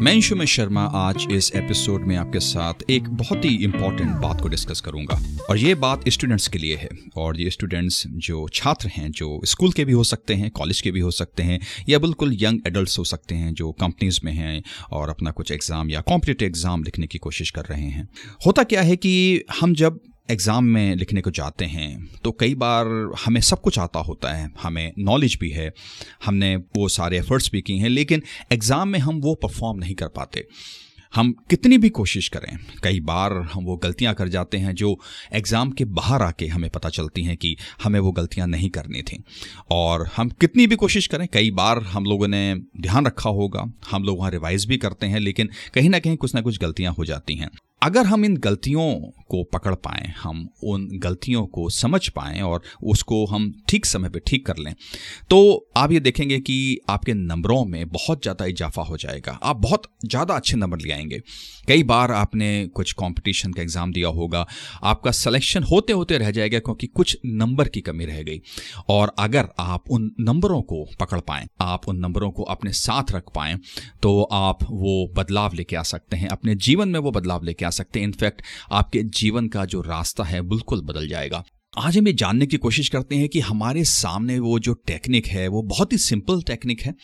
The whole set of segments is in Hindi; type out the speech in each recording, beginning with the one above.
मैं शुमेश शर्मा आज इस एपिसोड में आपके साथ एक बहुत ही इंपॉर्टेंट बात को डिस्कस करूँगा। और ये बात स्टूडेंट्स के लिए है। और ये स्टूडेंट्स जो छात्र हैं, जो स्कूल के भी हो सकते हैं कॉलेज के भी हो सकते हैं, या बिल्कुल यंग एडल्ट हो सकते हैं, जो कंपनीज़ में हैं और अपना कुछ एग्ज़ाम या कॉम्पिटेटिव एग्ज़ाम लिखने की कोशिश कर रहे हैं। होता क्या है कि हम जब एग्ज़ाम में लिखने को जाते हैं तो कई बार हमें सब कुछ आता होता है, हमें नॉलेज भी है, हमने वो सारे एफर्ट्स भी किए हैं, लेकिन एग्ज़ाम में हम वो परफॉर्म नहीं कर पाते। हम कितनी भी कोशिश करें, कई बार हम वो गलतियाँ कर जाते हैं जो एग्ज़ाम के बाहर आके हमें पता चलती हैं कि हमें वो गलतियाँ नहीं करनी थी। और हम कितनी भी कोशिश करें, कई बार हम लोगों ने ध्यान रखा होगा, हम लोग वहाँ रिवाइज भी करते हैं, लेकिन कहीं ना कहीं कुछ ना कुछ गलतियाँ हो जाती हैं। अगर हम इन गलतियों को पकड़ पाएँ, हम उन गलतियों को समझ पाएँ और उसको हम ठीक समय पे ठीक कर लें तो आप ये देखेंगे कि आपके नंबरों में बहुत ज़्यादा इजाफा हो जाएगा। आप बहुत ज़्यादा अच्छे नंबर ले आएँगे। कई बार आपने कुछ कंपटीशन का एग्ज़ाम दिया होगा, आपका सिलेक्शन होते होते रह जाएगा क्योंकि कुछ नंबर की कमी रह गई। और अगर आप उन नंबरों को पकड़ पाएँ, आप उन नंबरों को अपने साथ रख पाएँ तो आप वो बदलाव लेके आ सकते हैं। अपने जीवन में वो बदलाव लेके आ सकते हैं। इनफैक्ट आपके जीवन का जो रास्ता है, बिल्कुल बदल जाएगा। आज हम ये जानने की कोशिश करते हैं कि हमारे सामने वो जो टेक्निक है, वो बहुत ही सिंपल टेक्निक है।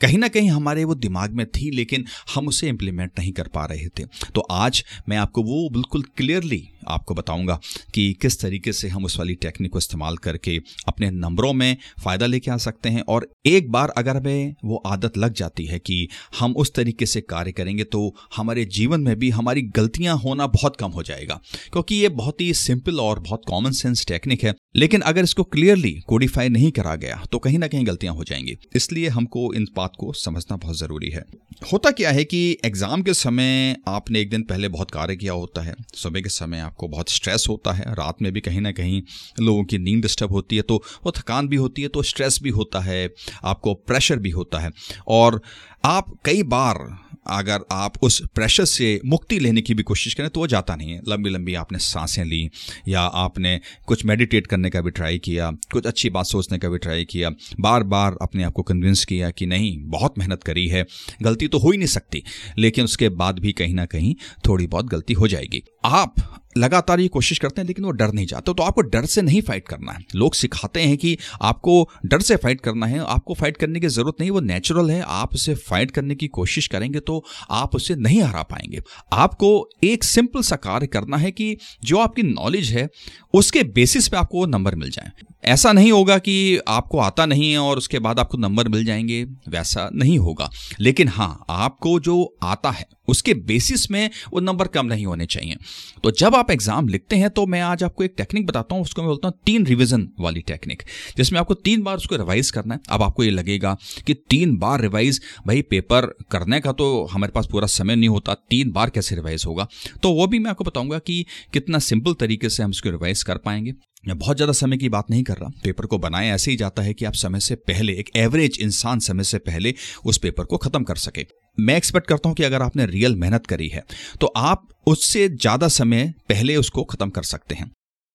कहीं ना कहीं हमारे वो दिमाग में थी, लेकिन हम उसे इम्प्लीमेंट नहीं कर पा रहे थे। तो आज मैं आपको वो बिल्कुल क्लियरली आपको बताऊँगा कि किस तरीके से हम उस वाली टेक्निक को इस्तेमाल करके अपने नंबरों में फ़ायदा लेके आ सकते हैं और एक बार अगर हमें वो आदत लग जाती है कि हम उस तरीके से कार्य करेंगे तो हमारे जीवन में भी हमारी गलतियाँ होना बहुत कम हो जाएगा। क्योंकि ये बहुत ही सिंपल और बहुत कॉमन सेंस टेक्निक है, लेकिन अगर इसको क्लियरली कोडिफाई नहीं करा गया तो कहीं ना कहीं गलतियाँ हो जाएँगी। इसलिए हमको इन बात को समझना बहुत ज़रूरी है। होता क्या है कि एग्ज़ाम के समय आपने एक दिन पहले बहुत कार्य किया होता है। सुबह के समय आपको बहुत स्ट्रेस होता है, रात में भी कहीं ना कहीं लोगों की नींद डिस्टर्ब होती है तो वो थकान भी होती है तो स्ट्रेस भी होता है, आपको प्रेशर भी होता है। और आप कई बार अगर आप उस प्रेशर से मुक्ति लेने की भी कोशिश करें तो वो जाता नहीं है। लंबी लंबी आपने साँसें ली, या आपने कुछ मेडिटेट करने का भी ट्राई किया, कुछ अच्छी बात सोचने का भी ट्राई किया बार बार अपने आप को कन्विंस किया कि नहीं, बहुत मेहनत करी है, गलती तो हो ही नहीं सकती, लेकिन उसके बाद भी कहीं ना कहीं थोड़ी बहुत गलती हो जाएगी। आप लगातार ये कोशिश करते हैं, लेकिन वो डर नहीं जाते तो आपको डर से नहीं फाइट करना है। लोग सिखाते हैं कि आपको डर से फाइट करना है, आपको फाइट करने की ज़रूरत नहीं, वो नेचुरल है, आप उसे फाइट करने की कोशिश करेंगे तो आप उसे नहीं हरा पाएँगे। आपको एक सिंपल सा कार्य करना है कि जो आपकी नॉलेज है, उसके बेसिस पे आपको वो नंबर मिल जाए। ऐसा नहीं होगा कि आपको आता नहीं है और उसके बाद आपको नंबर मिल जाएँगे, वैसा नहीं होगा। लेकिन हाँ आपको जो आता है, उसके बेसिस में वो नंबर कम नहीं होने चाहिए। तो जब आप एग्ज़ाम लिखते हैं तो मैं आज आपको एक टेक्निक बताता हूँ, उसको मैं बोलता हूँ तीन रिविजन वाली टेक्निक जिसमें आपको तीन बार उसको रिवाइज करना है। अब आपको ये लगेगा कि तीन बार रिवाइज भाई पेपर करने का तो हमारे पास पूरा समय नहीं होता, तीन बार कैसे रिवाइज होगा? तो वो भी मैं आपको बताऊँगा कि कितना सिंपल तरीके से हम उसको रिवाइज कर पाएँगे। मैं बहुत ज़्यादा समय की बात नहीं कर रहा। पेपर को बनाए ऐसे ही जाता है कि आप समय से पहले, एक एवरेज इंसान समय से पहले उस पेपर को ख़त्म कर सके। मैं एक्सपेक्ट करता हूँ कि अगर आपने रियल मेहनत करी है तो आप उससे ज़्यादा समय पहले उसको ख़त्म कर सकते हैं।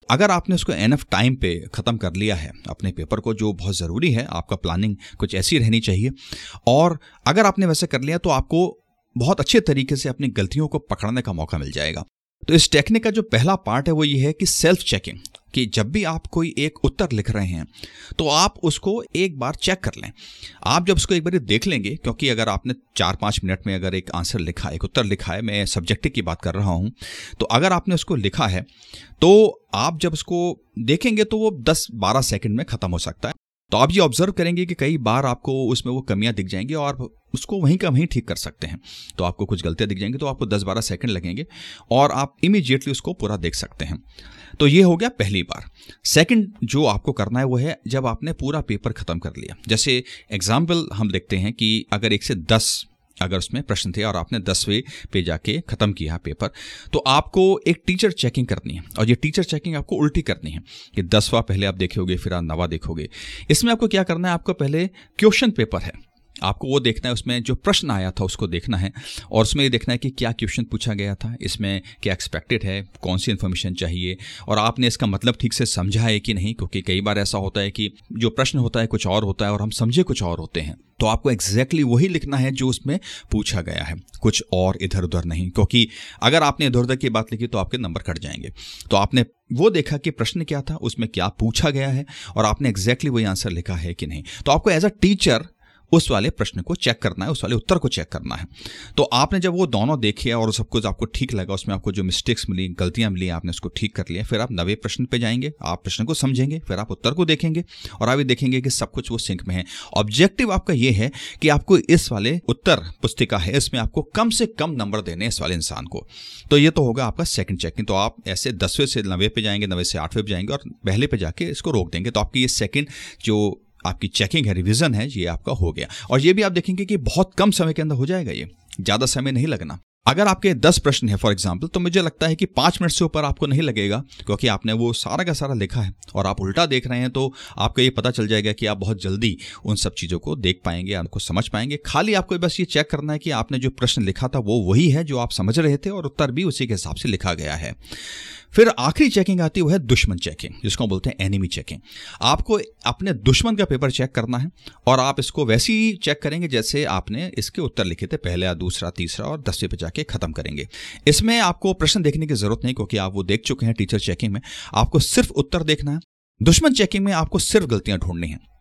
अगर आपने उसको एनफ टाइम पे ख़त्म कर लिया है, अपने पेपर को, जो बहुत ज़रूरी है, आपका प्लानिंग कुछ ऐसी रहनी चाहिए। और अगर आपने वैसे कर लिया तो आपको बहुत अच्छे तरीके से अपनी गलतियों को पकड़ने का मौका मिल जाएगा। तो इस टेक्निक का जो पहला पार्ट है, वो ये है कि सेल्फ चेकिंग कि जब भी आप कोई एक उत्तर लिख रहे हैं तो आप उसको एक बार चेक कर लें। आप जब उसको एक बार देख लेंगे, क्योंकि अगर आपने चार पाँच मिनट में अगर एक आंसर लिखा, एक उत्तर लिखा है, मैं सब्जेक्टिव की बात कर रहा हूँ तो अगर आपने उसको लिखा है तो आप जब उसको देखेंगे तो वो दस बारह सेकेंड में ख़त्म हो सकता है। तो आप ये ऑब्ज़र्व करेंगे कि कई बार आपको उसमें वो कमियाँ दिख जाएँगी और उसको वहीं का वहीं ठीक कर सकते हैं। तो आपको कुछ गलतियाँ दिख जाएँगी तो आपको 10-12 सेकंड लगेंगे और आप इमीजिएटली उसको पूरा देख सकते हैं। तो ये हो गया पहली बार। सेकंड जो आपको करना है वो है जब आपने पूरा पेपर खत्म कर लिया। जैसे एग्ज़ाम्पल हम देखते हैं कि अगर एक से दस अगर उसमें प्रश्न थे और आपने दसवें पे जाके ख़त्म किया पेपर तो आपको एक टीचर चेकिंग करनी है। और ये टीचर चेकिंग आपको उल्टी करनी है कि दसवा पहले आप देखोगे फिर आप नवा देखोगे। इसमें आपको क्या करना है? आपको पहले क्वेश्चन पेपर है। आपको वो देखना है, उसमें जो प्रश्न आया था उसको देखना है और उसमें ये देखना है कि क्या क्वेश्चन पूछा गया था, इसमें क्या एक्सपेक्टेड है, कौन सी इन्फॉर्मेशन चाहिए और आपने इसका मतलब ठीक से समझा है कि नहीं? क्योंकि कई बार ऐसा होता है कि जो प्रश्न होता है कुछ और होता है और हम समझे कुछ और होते हैं। तो आपको एग्जैक्टली exactly वही लिखना है जो उसमें पूछा गया है। कुछ और इधर उधर नहीं, क्योंकि अगर आपने इधर उधर की बात लिखी तो आपके नंबर कट जाएँगे। तो आपने वो देखा कि प्रश्न क्या था, उसमें क्या पूछा गया है और आपने एग्जैक्टली exactly वही आंसर लिखा है कि नहीं। तो आपको एज अ टीचर उस वाले प्रश्न को चेक करना है, उस वाले उत्तर को चेक करना है। तो आपने जब वो दोनों देखे और सब कुछ आपको ठीक लगा, उसमें आपको जो मिस्टेक्स मिली, गलतियाँ मिली, आपने उसको ठीक कर लिया, फिर आप नवे प्रश्न पे जाएँगे, आप प्रश्न को समझेंगे, फिर आप उत्तर को देखेंगे और आप ये देखेंगे कि सब कुछ वो सिंक में है। ऑब्जेक्टिव आपका ये है कि आपको इस वाले उत्तर पुस्तिका है, इसमें आपको कम से कम नंबर देने इस वाले इंसान को। तो ये तो होगा आपका सेकंड चेकिंग तो आप ऐसे दसवें से नवे पे जाएँगे, नवे से आठवें पे जाएँगे और पहले पे जाके इसको रोक देंगे। तो आपकी ये सेकंड जो आपकी चेकिंग है रिविजन है, ये आपका हो गया। और ये भी आप देखेंगे कि बहुत कम समय के अंदर हो जाएगा ये। ज़्यादा समय नहीं लगना। अगर आपके दस प्रश्न है फॉर एग्ज़ाम्पल तो मुझे लगता है कि पाँच मिनट से ऊपर आपको नहीं लगेगा, क्योंकि आपने वो सारा का सारा लिखा है। और आप उल्टा देख रहे हैं तो आपको ये पता चल जाएगा कि आप बहुत जल्दी उन सब चीज़ों को देख पाएँगे, आपको समझ पाएँगे। खाली आपको बस ये चेक करना है कि आपने जो प्रश्न लिखा था, वो वही है जो आप समझ रहे थे और उत्तर भी उसी के हिसाब से लिखा गया है। फिर आखिरी चेकिंग आती है, वो है दुश्मन चेकिंग जिसको बोलते हैं एनिमी चेकिंग आपको अपने दुश्मन का पेपर चेक करना है और आप इसको वैसे ही चेक करेंगे जैसे आपने इसके उत्तर लिखे थे, पहला, दूसरा, तीसरा और दसवें पे जाके खत्म करेंगे. इसमें आपको प्रश्न देखने की ज़रूरत नहीं, क्योंकि आप वो देख चुके हैं टीचर चेकिंग में. आपको सिर्फ़ उत्तर देखना है. दुश्मन चेकिंग में आपको सिर्फ़ गलतियाँ ढूंढनी है.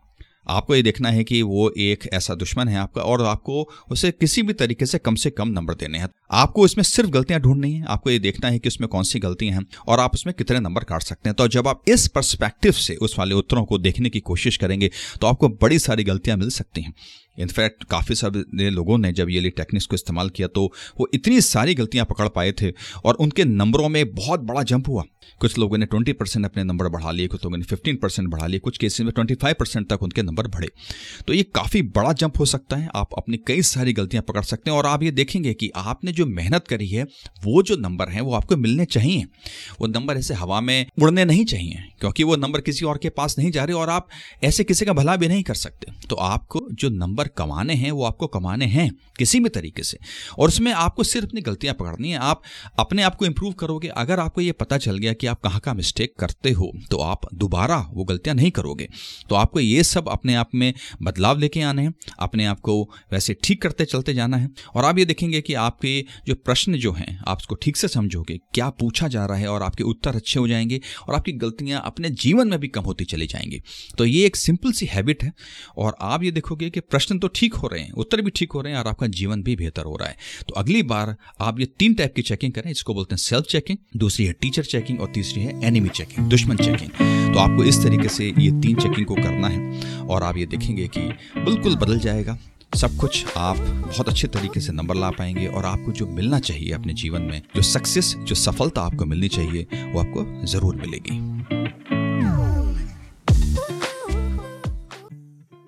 आपको ये देखना है कि वो एक ऐसा दुश्मन है आपका और आपको उसे किसी भी तरीके से कम से कम नंबर देने हैं। आपको इसमें सिर्फ़ गलतियाँ ढूंढनी है। आपको ये देखना है कि उसमें कौन सी गलतियाँ हैं और आप उसमें कितने नंबर काट सकते हैं। तो जब आप इस परस्पेक्टिव से, उस वाले उत्तरों को देखने की कोशिश करेंगे तो आपको बड़ी सारी गलतियाँ मिल सकती हैं। इनफैक्ट काफ़ी सारे लोगों ने जब ये टेक्निक्स को इस्तेमाल किया तो वो इतनी सारी गलतियाँ पकड़ पाए थे और उनके नंबरों में बहुत बड़ा जंप हुआ। कुछ लोगों ने 20 परसेंट अपने नंबर बढ़ा लिए, कुछ लोगों ने 15 परसेंट बढ़ा लिए, कुछ केसेस में 25 परसेंट तक उनके नंबर बढ़े। तो ये काफ़ी बड़ा जंप हो सकता है, आप अपनी कई सारी गलतियाँ पकड़ सकते हैं और आप ये देखेंगे कि आपने जो मेहनत करी है, वो जो नंबर हैं, वो आपको मिलने चाहिए। वो नंबर ऐसे हवा में उड़ने नहीं चाहिए, क्योंकि वो नंबर किसी और के पास नहीं जा रहे और आप ऐसे किसी का भला भी नहीं कर सकते। तो आपको जो नंबर कमाने हैं, वो आपको कमाने हैं किसी भी तरीके से। और उसमें आपको सिर्फ़ अपनी गलतियाँ पकड़नी है। आप अपने आप को इंप्रूव करोगे। अगर आपको ये पता चल गया कि आप कहाँ का मिस्टेक करते हो तो आप दोबारा वो गलतियाँ नहीं करोगे। तो आपको ये सब अपने आप में बदलाव लेके आने हैं। अपने आप को वैसे ठीक करते चलते जाना है। और आप ये देखेंगे कि आपके जो प्रश्न जो हैं, आप उसको ठीक से समझोगे। क्या पूछा जा रहा है और आपके उत्तर अच्छे हो जाएँगे और आपकी गलतियाँ अपने जीवन में भी कम होती चली जाएँगी। तो ये एक सिंपल सी हैबिट है। और आप ये देखोगे कि प्रश्न तो ठीक हो रहे हैं, उत्तर भी ठीक हो रहे हैं और आपका जीवन भी बेहतर हो रहा है। तो अगली बार आप ये तीन टाइप की चेकिंग करें, इसको बोलते हैं सेल्फ चेकिंग दूसरी है टीचर चेकिंग और तीसरी है एनिमी चेकिंग दुश्मन चेकिंग तो आपको इस तरीके से ये तीन चेकिंग को करना है और आप ये देखेंगे कि बिल्कुल बदल जाएगा। सब कुछ आप बहुत अच्छे तरीके से नंबर ला पाएँगे और आपको जो मिलना चाहिए अपने जीवन में, जो सक्सेस जो सफलता आपको मिलनी चाहिए, वो आपको ज़रूर मिलेगी।